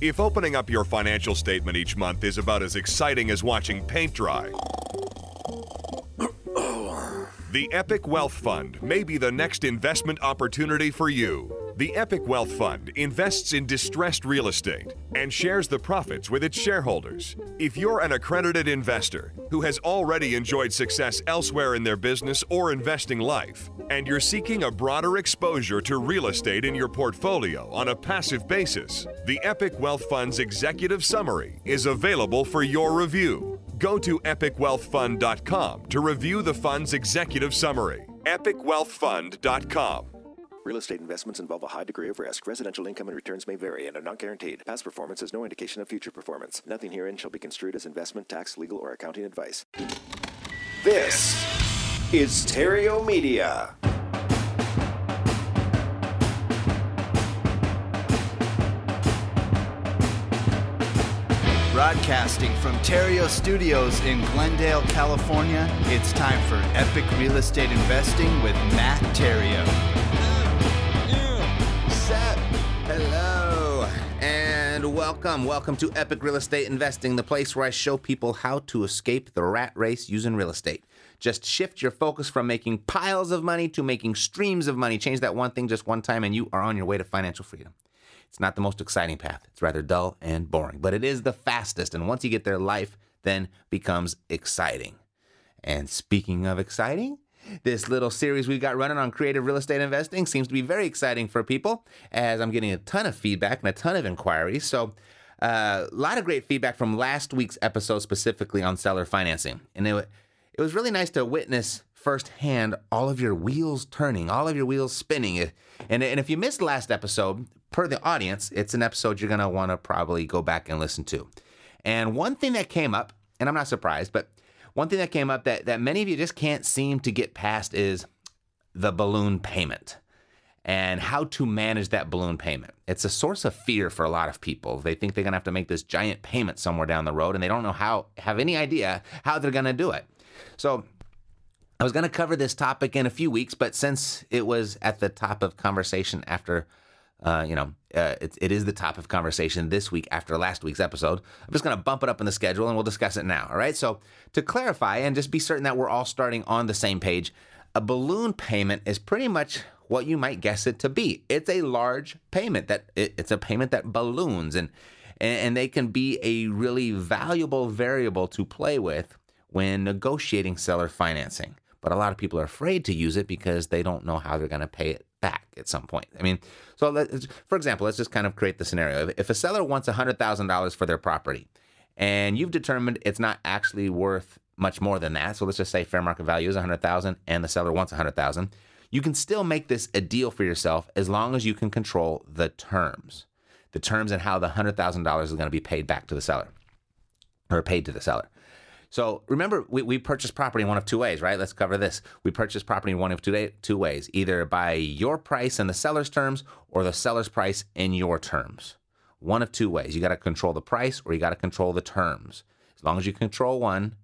If opening up your financial statement each month is about as exciting as watching paint dry, oh. The Epic Wealth Fund may be the next investment opportunity for you. The Epic Wealth Fund invests in distressed real estate and shares the profits with its shareholders. If you're an accredited investor who has already enjoyed success elsewhere in their business or investing life, and you're seeking a broader exposure to real estate in your portfolio on a passive basis, the Epic Wealth Fund's executive summary is available for your review. Go to epicwealthfund.com to review the fund's executive summary. epicwealthfund.com. Real estate investments involve a high degree of risk. Residential income and returns may vary and are not guaranteed. Past performance is no indication of future performance. Nothing herein shall be construed as investment, tax, legal, or accounting advice. This is Theriault Media. Broadcasting from Theriault Studios in Glendale, California, it's time for Epic Real Estate Investing with Matt Theriault. Hello and welcome. Welcome to Epic Real Estate Investing, the place where I show people how to escape the rat race using real estate. Just shift your focus from making piles of money to making streams of money. Change that one thing just one time, and you are on your way to financial freedom. It's not the most exciting path. It's rather dull and boring, but it is the fastest. And once you get there, life then becomes exciting. And speaking of exciting, this little series we've got running on creative real estate investing seems to be very exciting for people as I'm getting a ton of feedback and a ton of inquiries. So, uh, a lot of great feedback from last week's episode specifically on seller financing. And it, it was really nice to witness firsthand all of your wheels turning, all of your wheels spinning. And, and if you missed last episode, per the audience, it's an episode you're going to want to probably go back and listen to. And one thing that came up, and I'm not surprised, but one thing that came up that, that many of you just can't seem to get past is the balloon payment and how to manage that balloon payment. It's a source of fear for a lot of people. They think they're going to have to make this giant payment somewhere down the road and they don't know how have any idea how they're going to do it. So I was going to cover this topic in a few weeks, but since it was at the top of conversation after uh, you know, uh, it, it is the top of conversation this week after last week's episode. I'm just going to bump it up in the schedule and we'll discuss it now. All right. So, to clarify and just be certain that we're all starting on the same page, a balloon payment is pretty much what you might guess it to be. It's a large payment that it, it's a payment that balloons and and they can be a really valuable variable to play with when negotiating seller financing. But a lot of people are afraid to use it because they don't know how they're going to pay it back at some point. I mean, so let, for example, let's just kind of create the scenario. If a seller wants $100,000 for their property and you've determined it's not actually worth much more than that, so let's just say fair market value is 100,000 and the seller wants 100,000, you can still make this a deal for yourself as long as you can control the terms. The terms and how the $100,000 is going to be paid back to the seller or paid to the seller. So remember, we, we purchase property in one of two ways, right? Let's cover this. We purchase property in one of two, two ways either by your price and the seller's terms or the seller's price in your terms. One of two ways. You got to control the price or you got to control the terms. As long as you control one,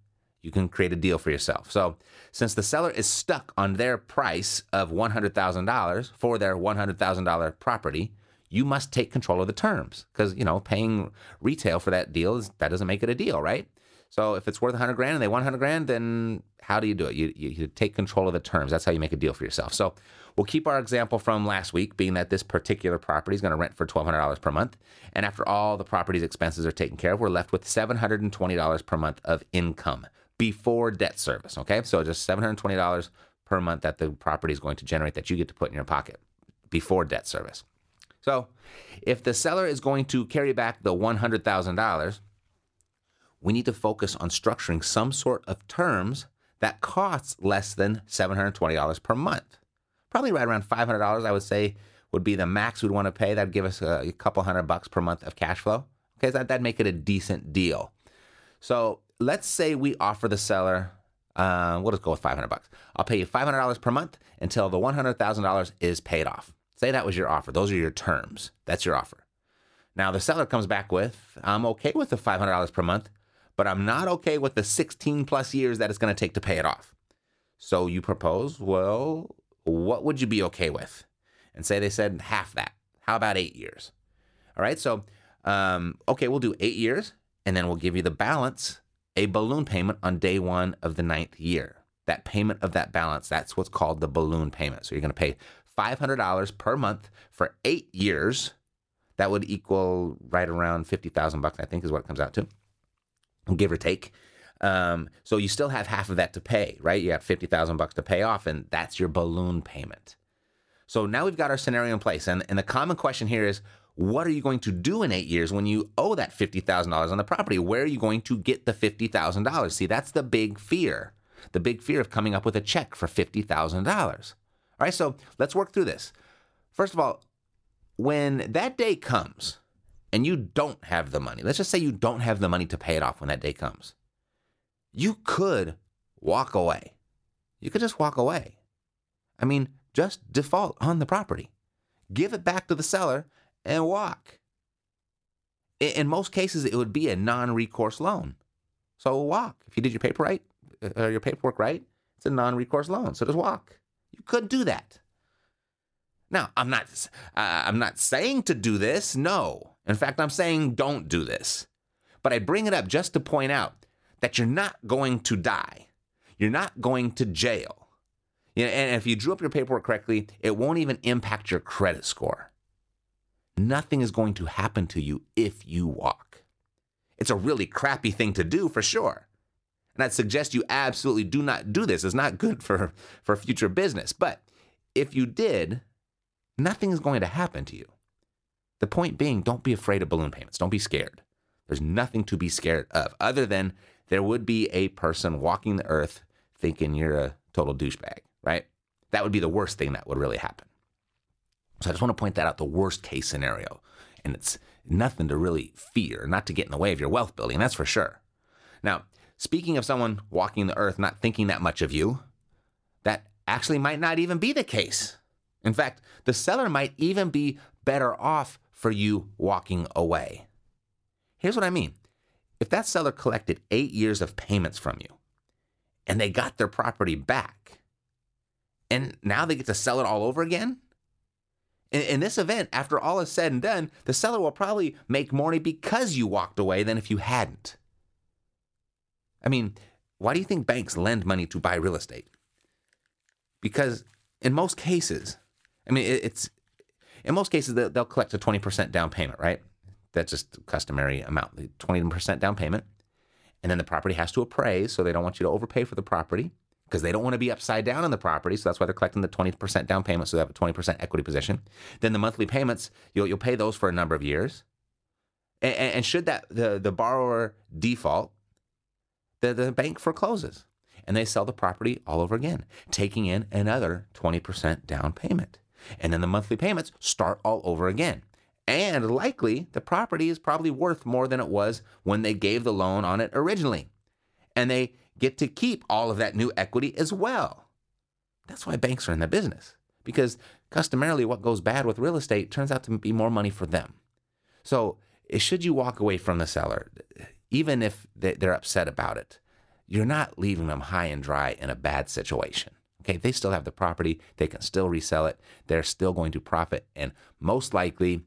you can create a deal for yourself. So, since the seller is stuck on their price of $100,000 for their $100,000 property, you must take control of the terms because, you know, paying retail for that deal is, that doesn't make it a deal, right? So if it's worth 100 grand and they want 100 grand, then how do you do it? You, you, you take control of the terms. That's how you make a deal for yourself. So we'll keep our example from last week, being that this particular property is going to rent for $1,200 per month. And after all the property's expenses are taken care of, we're left with $720 per month of income before debt service. Okay. So just $720 per month that the property is going to generate that you get to put in your pocket before debt service. So if the seller is going to carry back the $100,000, we need to focus on structuring some sort of terms that costs less than $720 per month. Probably right around $500, I would say, would be the max we'd want to pay. That'd give us a, couple hundred bucks per month of cash flow. Okay, that, that'd make it a decent deal. So let's say we offer the seller, uh, we'll just go with 500 bucks. I'll pay you $500 per month until the $100,000 is paid off. Say that was your offer. Those are your terms. That's your offer. Now the seller comes back with, I'm okay with the $500 per month, but I'm not okay with the 16 plus years that it's going to take to pay it off. So you propose, well, what would you be okay with? And say they said half that. How about eight years? All right. So, um, okay, we'll do eight years, and then we'll give you the balance, a balloon payment on day one of the ninth year. That payment of that balance, that's what's called the balloon payment. So you're going to pay $500 per month for eight years. That would equal right around 50,000 bucks, I think is what it comes out to give or take. Um, so you still have half of that to pay, right? You have 50,000 bucks to pay off, and that's your balloon payment. So now we've got our scenario in place. And, and the common question here is what are you going to do in eight years when you owe that $50,000 on the property? Where are you going to get the $50,000? See, that's the big fear. The big fear of coming up with a check for $50,000. All right, so let's work through this. First of all, when that day comes, and you don't have the money, let's just say you don't have the money to pay it off when that day comes, you could walk away. You could just walk away. I mean, just default on the property, give it back to the seller, and walk. In most cases, it would be a non recourse loan. So walk. If you did your paper right, or uh, your paperwork right, it's a non recourse loan. So just walk. You could do that. Now, I'm not uh, I'm not saying to do this. No. In fact, I'm saying don't do this. But I bring it up just to point out that you're not going to die. You're not going to jail. You know, and if you drew up your paperwork correctly, it won't even impact your credit score. Nothing is going to happen to you if you walk. It's a really crappy thing to do for sure. And I'd suggest you absolutely do not do this. It's not good for, for future business. But if you did, nothing is going to happen to you. The point being, don't be afraid of balloon payments. Don't be scared. There's nothing to be scared of, other than there would be a person walking the earth thinking you're a total douchebag, right? That would be the worst thing that would really happen. So I just want to point that out the worst case scenario. And it's nothing to really fear, not to get in the way of your wealth building, that's for sure. Now, speaking of someone walking the earth not thinking that much of you, that actually might not even be the case. In fact, the seller might even be better off for you walking away. Here's what I mean if that seller collected eight years of payments from you and they got their property back, and now they get to sell it all over again? In, this event, after all is said and done, the seller will probably make more money because you walked away than if you hadn't. I mean, why do you think banks lend money to buy real estate? Because in most cases, I mean, it's in most cases they'll collect a 20% down payment, right? That's just customary amount, The 20% down payment. And then the property has to appraise, so they don't want you to overpay for the property because they don't want to be upside down on the property. So that's why they're collecting the 20% down payment, so they have a 20% equity position. Then the monthly payments, you'll, you'll pay those for a number of years. And, and should that the, the borrower default, the, the bank forecloses and they sell the property all over again, taking in another 20% down payment. And then the monthly payments start all over again. And likely the property is probably worth more than it was when they gave the loan on it originally. And they get to keep all of that new equity as well. That's why banks are in the business, because customarily what goes bad with real estate turns out to be more money for them. So, eh, should you walk away from the seller, even if they're upset about it, you're not leaving them high and dry in a bad situation. Okay, they still have the property, they can still resell it, they're still going to profit, and most likely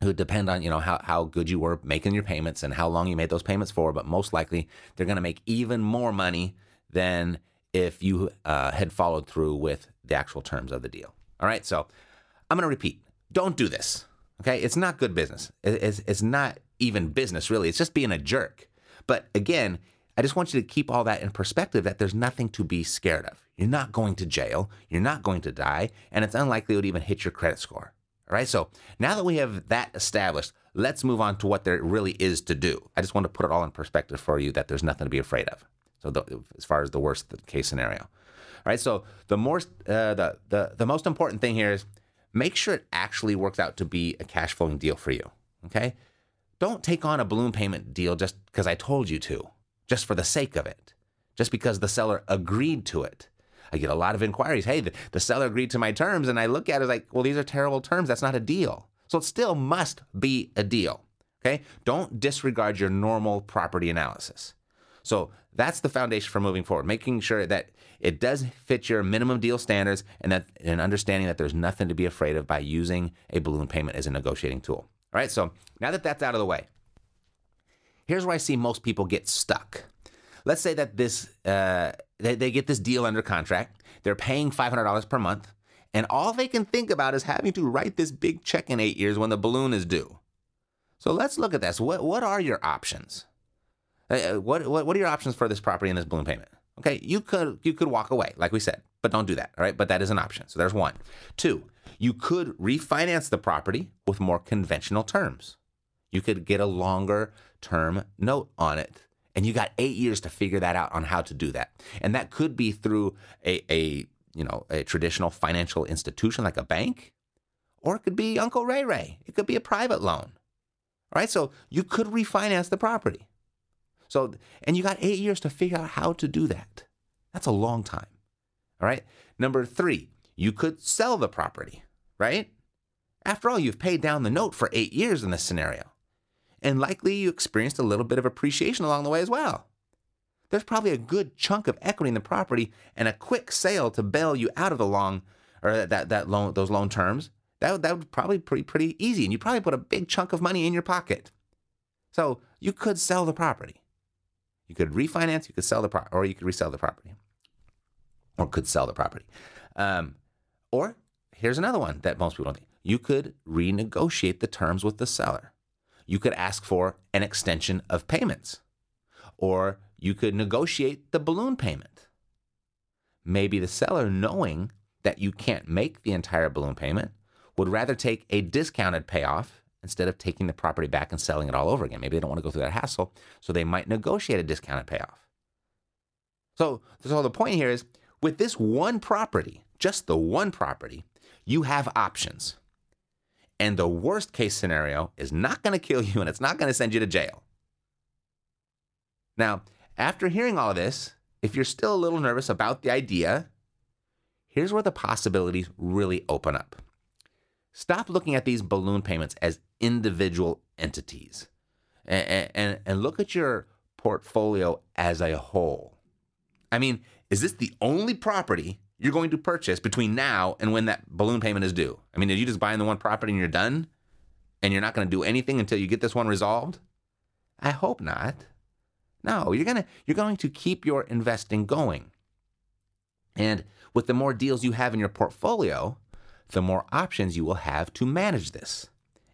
it would depend on you know how, how good you were making your payments and how long you made those payments for but most likely they're going to make even more money than if you uh, had followed through with the actual terms of the deal. All right so i'm going to repeat. Don't do this okay? It's not good business. It's, it's not even business really. It's just being a jerk. But again i just want you to keep all that in perspective that there's nothing to be scared of you're not going to jail you're not going to die and it's unlikely it would even hit your credit score all right. So now that we have that established, let's move on to what there really is to do. I just want to put it all in perspective for you that there's nothing to be afraid of. So the, as far as the worst case scenario, all right. So the more uh, the the the most important thing here is make sure it actually works out to be a cash flowing deal for you. Okay. Don't take on a balloon payment deal just because I told you to, just for the sake of it, just because the seller agreed to it. I get a lot of inquiries. Hey, the, the seller agreed to my terms. And I look at it like, well, these are terrible terms. That's not a deal. So it still must be a deal. Okay. Don't disregard your normal property analysis. So that's the foundation for moving forward, making sure that it does fit your minimum deal standards and that and understanding that there's nothing to be afraid of by using a balloon payment as a negotiating tool. All right. So now that that's out of the way, here's where I see most people get stuck. Let's say that this uh, they, they get this deal under contract. They're paying $500 per month. And all they can think about is having to write this big check in eight years when the balloon is due. So let's look at this. What, what are your options? Uh, uh, what, what, what are your options for this property and this balloon payment? Okay, you could you could walk away, like we said, but don't do that. All right, but that is an option. So there's one. Two, you could refinance the property with more conventional terms. You could get a longer term note on it and you got eight years to figure that out on how to do that. And that could be through a, a you know a traditional financial institution like a bank, or it could be Uncle Ray Ray. It could be a private loan. All right, so you could refinance the property. So and you got eight years to figure out how to do that. That's a long time. All right. Number three, you could sell the property, right? After all, you've paid down the note for eight years in this scenario and likely you experienced a little bit of appreciation along the way as well. There's probably a good chunk of equity in the property and a quick sale to bail you out of the long or that that loan those loan terms. That would, that would probably be pretty pretty easy, and you probably put a big chunk of money in your pocket. So you could sell the property. You could refinance. You could sell the pro- or you could resell the property, or could sell the property. Um, or here's another one that most people don't think. You could renegotiate the terms with the seller you could ask for an extension of payments, or you could negotiate the balloon payment. Maybe the seller, knowing that you can't make the entire balloon payment, would rather take a discounted payoff instead of taking the property back and selling it all over again. Maybe they don't want to go through that hassle, so they might negotiate a discounted payoff. So, so the point here is with this one property, just the one property, you have options. And the worst case scenario is not going to kill you and it's not going to send you to jail. Now, after hearing all this, if you're still a little nervous about the idea, here's where the possibilities really open up. Stop looking at these balloon payments as individual entities and, and, and look at your portfolio as a whole. I mean, is this the only property you're going to purchase between now and when that balloon payment is due? I mean, are you just buying the one property and you're done? And you're not going to do anything until you get this one resolved? I hope not. No, you're going to you're going to keep your investing going. And with the more deals you have in your portfolio, the more options you will have to manage this.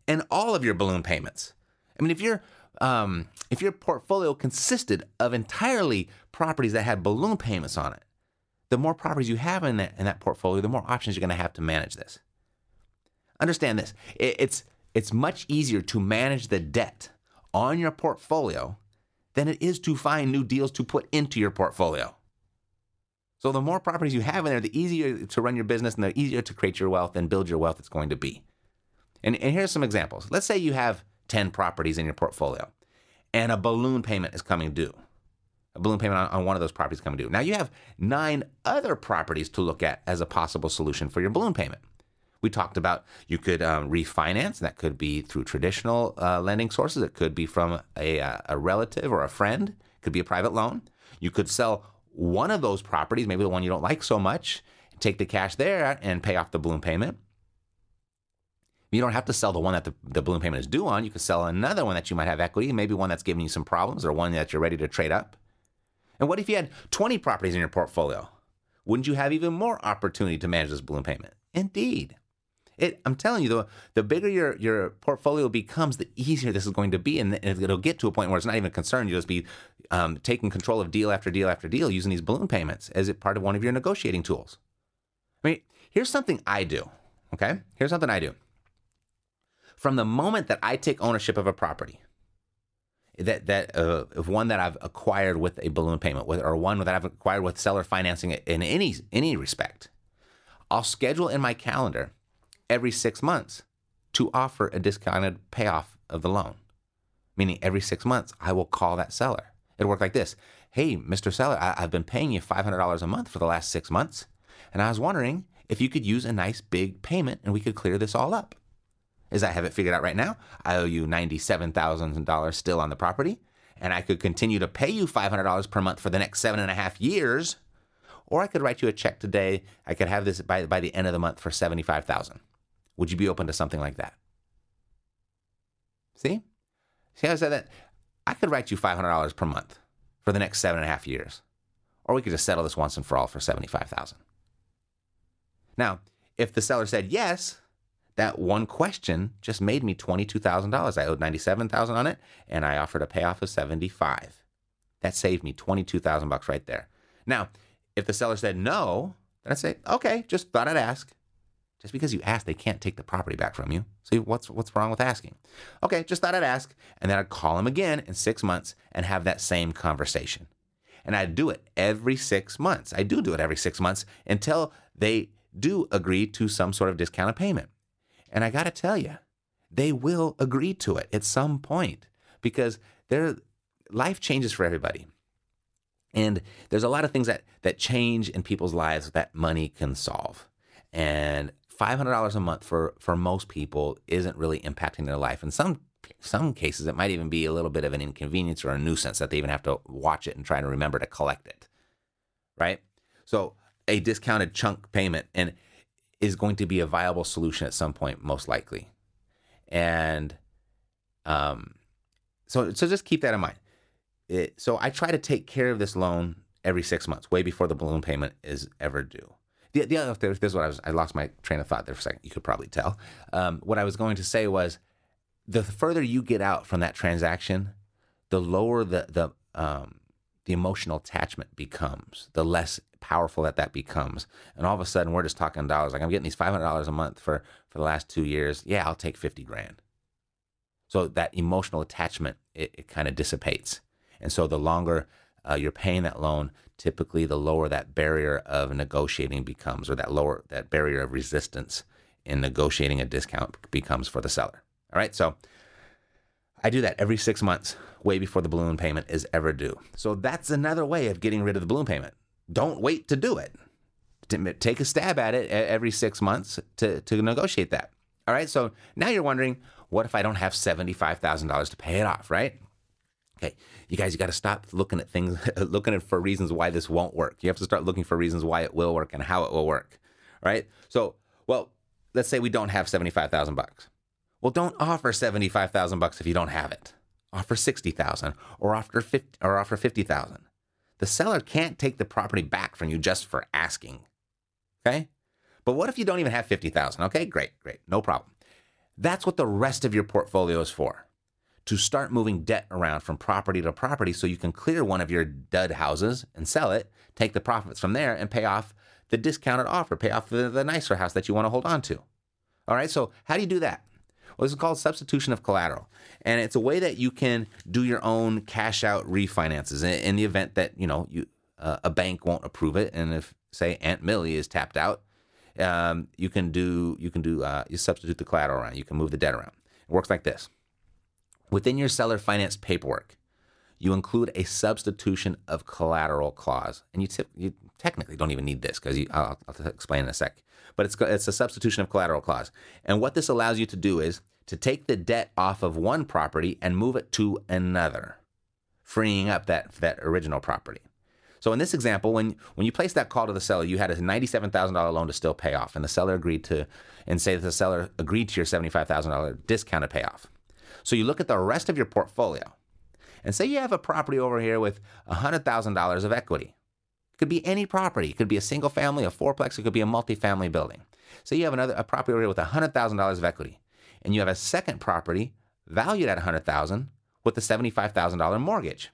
And all of your balloon payments. I mean, if your um, if your portfolio consisted of entirely properties that had balloon payments on it, the more properties you have in that in that portfolio, the more options you're going to have to manage this. Understand this: it's it's much easier to manage the debt on your portfolio than it is to find new deals to put into your portfolio. So the more properties you have in there, the easier to run your business and the easier to create your wealth and build your wealth it's going to be. And, and here's some examples. Let's say you have 10 properties in your portfolio and a balloon payment is coming due a balloon payment on, on one of those properties coming due. Now you have nine other properties to look at as a possible solution for your balloon payment. We talked about you could um, refinance, and that could be through traditional uh, lending sources. It could be from a, uh, a relative or a friend. It could be a private loan. You could sell one of those properties, maybe the one you don't like so much, take the cash there and pay off the balloon payment. You don't have to sell the one that the, the balloon payment is due on. You could sell another one that you might have equity, maybe one that's giving you some problems or one that you're ready to trade up. And what if you had 20 properties in your portfolio? Wouldn't you have even more opportunity to manage this balloon payment? Indeed. It, I'm telling you, the, the bigger your, your portfolio becomes, the easier this is going to be. And it'll get to a point where it's not even a concern. You'll just be um, taking control of deal after deal after deal using these balloon payments as part of one of your negotiating tools. I mean, here's something I do. Okay? Here's something I do. From the moment that I take ownership of a property, that that uh, one that I've acquired with a balloon payment, with, or one that I've acquired with seller financing in any any respect, I'll schedule in my calendar every six months to offer a discounted payoff of the loan. Meaning every six months I will call that seller. It'll work like this: Hey, Mr. Seller, I, I've been paying you five hundred dollars a month for the last six months, and I was wondering if you could use a nice big payment and we could clear this all up. As I have it figured out right now, I owe you $97,000 still on the property, and I could continue to pay you $500 per month for the next seven and a half years, or I could write you a check today. I could have this by, by the end of the month for 75000 Would you be open to something like that? See? See how I said that? I could write you $500 per month for the next seven and a half years, or we could just settle this once and for all for 75000 Now, if the seller said yes, that one question just made me $22,000. I owed 97,000 on it and I offered a payoff of 75. That saved me 22,000 bucks right there. Now, if the seller said no, then I'd say, "Okay, just thought I'd ask." Just because you ask, they can't take the property back from you. See, what's what's wrong with asking? Okay, just thought I'd ask, and then I'd call them again in 6 months and have that same conversation. And I'd do it every 6 months. I do do it every 6 months until they do agree to some sort of discounted payment. And I got to tell you, they will agree to it at some point because their life changes for everybody. And there's a lot of things that, that change in people's lives that money can solve. And $500 a month for, for most people isn't really impacting their life. In some some cases, it might even be a little bit of an inconvenience or a nuisance that they even have to watch it and try to remember to collect it. Right? So a discounted chunk payment. And is going to be a viable solution at some point, most likely. And um, so, so just keep that in mind. It, so I try to take care of this loan every six months, way before the balloon payment is ever due. The, the other, this is what I was, I lost my train of thought there for a second. You could probably tell. Um, what I was going to say was the further you get out from that transaction, the lower the, the, um, the emotional attachment becomes, the less powerful that that becomes. And all of a sudden, we're just talking dollars. Like I'm getting these five hundred dollars a month for for the last two years. Yeah, I'll take fifty grand. So that emotional attachment it, it kind of dissipates. And so the longer uh, you're paying that loan, typically the lower that barrier of negotiating becomes, or that lower that barrier of resistance in negotiating a discount becomes for the seller. All right, so. I do that every six months, way before the balloon payment is ever due. So that's another way of getting rid of the balloon payment don't wait to do it. Take a stab at it every six months to, to negotiate that. All right. So now you're wondering, what if I don't have $75,000 to pay it off, right? Okay. You guys, you got to stop looking at things, looking at for reasons why this won't work. You have to start looking for reasons why it will work and how it will work. Right. So, well, let's say we don't have 75,000 bucks. Well, don't offer 75,000 bucks if you don't have it. Offer 60,000 or offer 50 or offer 50,000 the seller can't take the property back from you just for asking. Okay? But what if you don't even have 50,000? Okay, great, great. No problem. That's what the rest of your portfolio is for. To start moving debt around from property to property so you can clear one of your dud houses and sell it, take the profits from there and pay off the discounted offer, pay off the, the nicer house that you want to hold on to. All right, so how do you do that? Well, this is called substitution of collateral, and it's a way that you can do your own cash out refinances in, in the event that you know you uh, a bank won't approve it, and if say Aunt Millie is tapped out, um, you can do you can do uh, you substitute the collateral around. You can move the debt around. It works like this. Within your seller finance paperwork, you include a substitution of collateral clause, and you, you technically don't even need this because I'll, I'll, explain in a sec. But it's it's a substitution of collateral clause, and what this allows you to do is to take the debt off of one property and move it to another, freeing up that, that original property. So in this example, when when you placed that call to the seller, you had a ninety-seven thousand dollar loan to still pay off, and the seller agreed to, and say that the seller agreed to your seventy-five thousand dollar discounted payoff. So you look at the rest of your portfolio, and say you have a property over here with hundred thousand dollars of equity. It could be any property. It could be a single family, a fourplex. It could be a multifamily building. So you have another a property over here with hundred thousand dollars of equity, and you have a second property valued at hundred thousand with a seventy-five thousand dollar mortgage.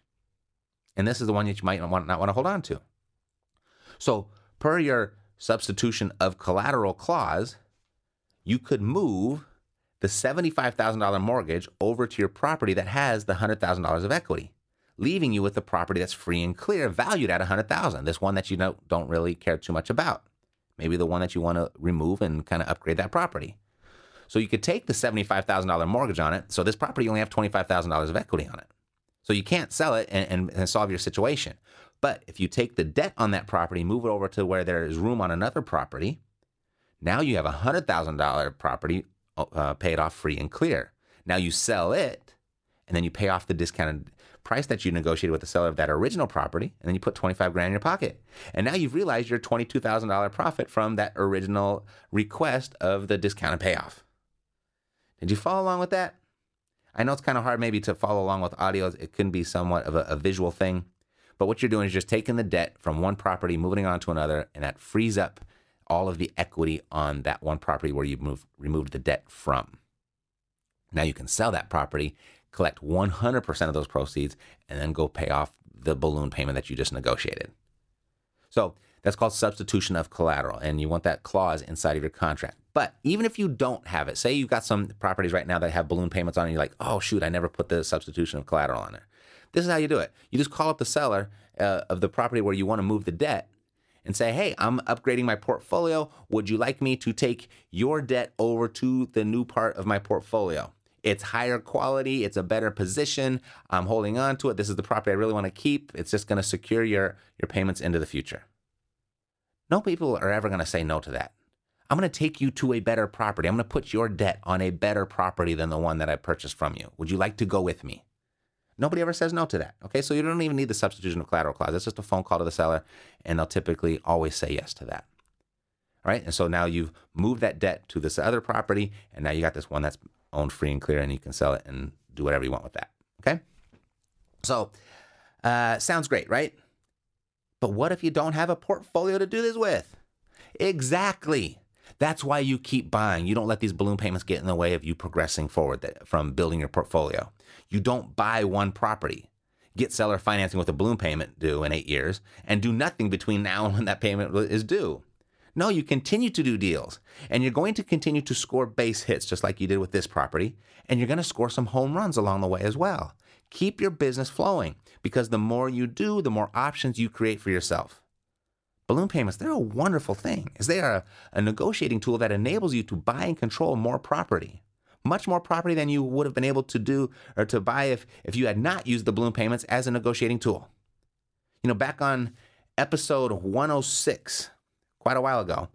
And this is the one that you might not want, not want to hold on to. So, per your substitution of collateral clause, you could move the $75,000 mortgage over to your property that has the $100,000 of equity, leaving you with the property that's free and clear, valued at 100,000. This one that you don't, don't really care too much about. Maybe the one that you want to remove and kind of upgrade that property. So you could take the $75,000 mortgage on it. So this property only have $25,000 of equity on it. So you can't sell it and, and, and, solve your situation. But if you take the debt on that property, move it over to where there is room on another property, now you have a $100,000 property uh, paid off free and clear. Now you sell it and then you pay off the discounted price that you negotiated with the seller of that original property, and then you put 25 grand in your pocket. And now you've realized your $22,000 profit from that original request of the discounted payoff. Did you follow along with that? I know it's kind of hard maybe to follow along with audio. It can be somewhat of a, a visual thing. But what you're doing is just taking the debt from one property, moving on to another, and that frees up all of the equity on that one property where you move, removed the debt from. Now you can sell that property, collect 100% of those proceeds, and then go pay off the balloon payment that you just negotiated. So that's called substitution of collateral, and you want that clause inside of your contract. But even if you don't have it, say you've got some properties right now that have balloon payments on, and you're like, oh shoot, I never put the substitution of collateral on there. This is how you do it. You just call up the seller uh, of the property where you want to move the debt and say, hey, I'm upgrading my portfolio. Would you like me to take your debt over to the new part of my portfolio? It's higher quality, it's a better position. I'm holding on to it. This is the property I really want to keep. It's just going to secure your, your payments into the future. No people are ever going to say no to that. I'm going to take you to a better property. I'm going to put your debt on a better property than the one that I purchased from you. Would you like to go with me? Nobody ever says no to that. Okay, so you don't even need the substitution of collateral clause. It's just a phone call to the seller, and they'll typically always say yes to that. All right, and so now you've moved that debt to this other property, and now you got this one that's owned free and clear, and you can sell it and do whatever you want with that. Okay, so uh, sounds great, right? But what if you don't have a portfolio to do this with? Exactly. That's why you keep buying. You don't let these balloon payments get in the way of you progressing forward from building your portfolio. You don't buy one property, get seller financing with a balloon payment due in eight years, and do nothing between now and when that payment is due. No, you continue to do deals, and you're going to continue to score base hits just like you did with this property, and you're going to score some home runs along the way as well. Keep your business flowing because the more you do, the more options you create for yourself. Balloon payments, they're a wonderful thing, as they are a, a, negotiating tool that enables you to buy and control more property. Much more property than you would have been able to do or to buy if, if you had not used the balloon payments as a negotiating tool. You know, back on episode 106, quite a while ago,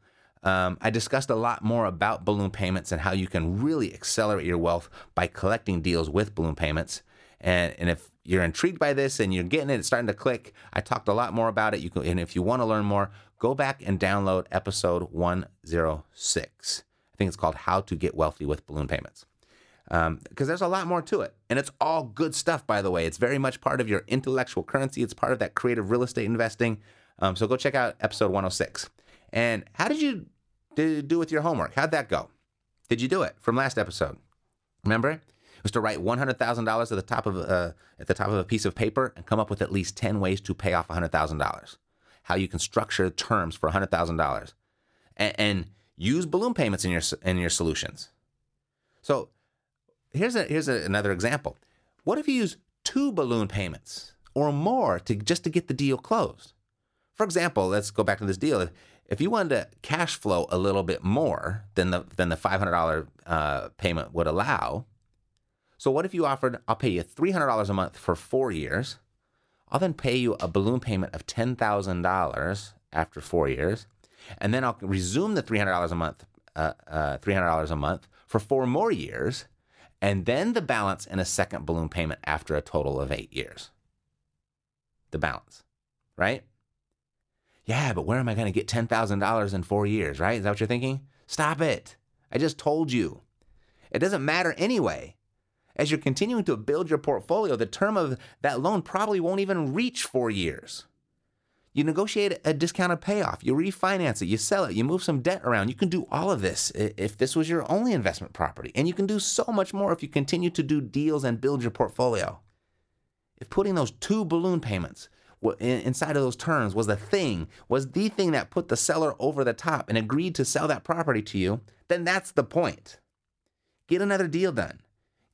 um, I discussed a lot more about balloon payments and how you can really accelerate your wealth by collecting deals with balloon payments. And, and if you're intrigued by this and you're getting it, it's starting to click. I talked a lot more about it. You can, and if you want to learn more, go back and download episode 106. I think it's called How to Get Wealthy with Balloon Payments. Because um, there's a lot more to it. And it's all good stuff, by the way. It's very much part of your intellectual currency, it's part of that creative real estate investing. Um, so go check out episode 106. And how did you do with your homework? How'd that go? Did you do it from last episode? Remember? Was to write $100,000 at the top of uh, at the top of a piece of paper and come up with at least 10 ways to pay off $100,000. How you can structure terms for $100,000 and, and use balloon payments in your in your solutions. So, here's a, here's a, another example. What if you use two balloon payments or more to just to get the deal closed? For example, let's go back to this deal. If you wanted to cash flow a little bit more than the than the $500 uh, payment would allow, so what if you offered, I'll pay you $300 a month for four years. I'll then pay you a balloon payment of $10,000 after four years. And then I'll resume the $300 a month, uh, uh, $300 a month for four more years. And then the balance in a second balloon payment after a total of eight years. The balance, right? Yeah, but where am I going to get $10,000 in four years, right? Is that what you're thinking? Stop it. I just told you. It doesn't matter anyway. As you're continuing to build your portfolio, the term of that loan probably won't even reach four years. You negotiate a discounted payoff, you refinance it, you sell it, you move some debt around. You can do all of this if this was your only investment property. And you can do so much more if you continue to do deals and build your portfolio. If putting those two balloon payments inside of those terms was the thing, was the thing that put the seller over the top and agreed to sell that property to you, then that's the point. Get another deal done,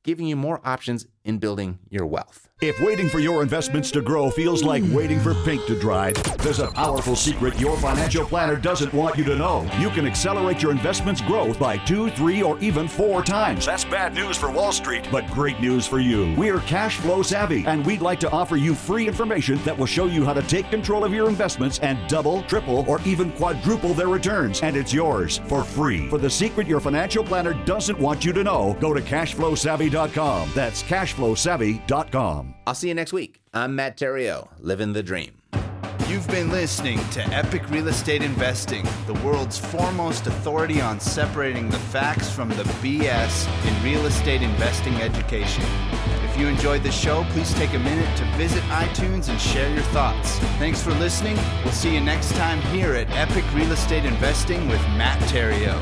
giving you more options in building your wealth. If waiting for your investments to grow feels like waiting for paint to dry, there's a powerful secret your financial planner doesn't want you to know. You can accelerate your investments' growth by two, three, or even four times. That's bad news for Wall Street, but great news for you. We're cash flow savvy, and we'd like to offer you free information that will show you how to take control of your investments and double, triple, or even quadruple their returns. And it's yours for free. For the secret your financial planner doesn't want you to know, go to cashflowsavvy.com. That's cashflowsavvy.com. I'll see you next week. I'm Matt Theriault, living the dream. You've been listening to Epic Real Estate Investing, the world's foremost authority on separating the facts from the BS in real estate investing education. If you enjoyed the show, please take a minute to visit iTunes and share your thoughts. Thanks for listening. We'll see you next time here at Epic Real Estate Investing with Matt Theriault.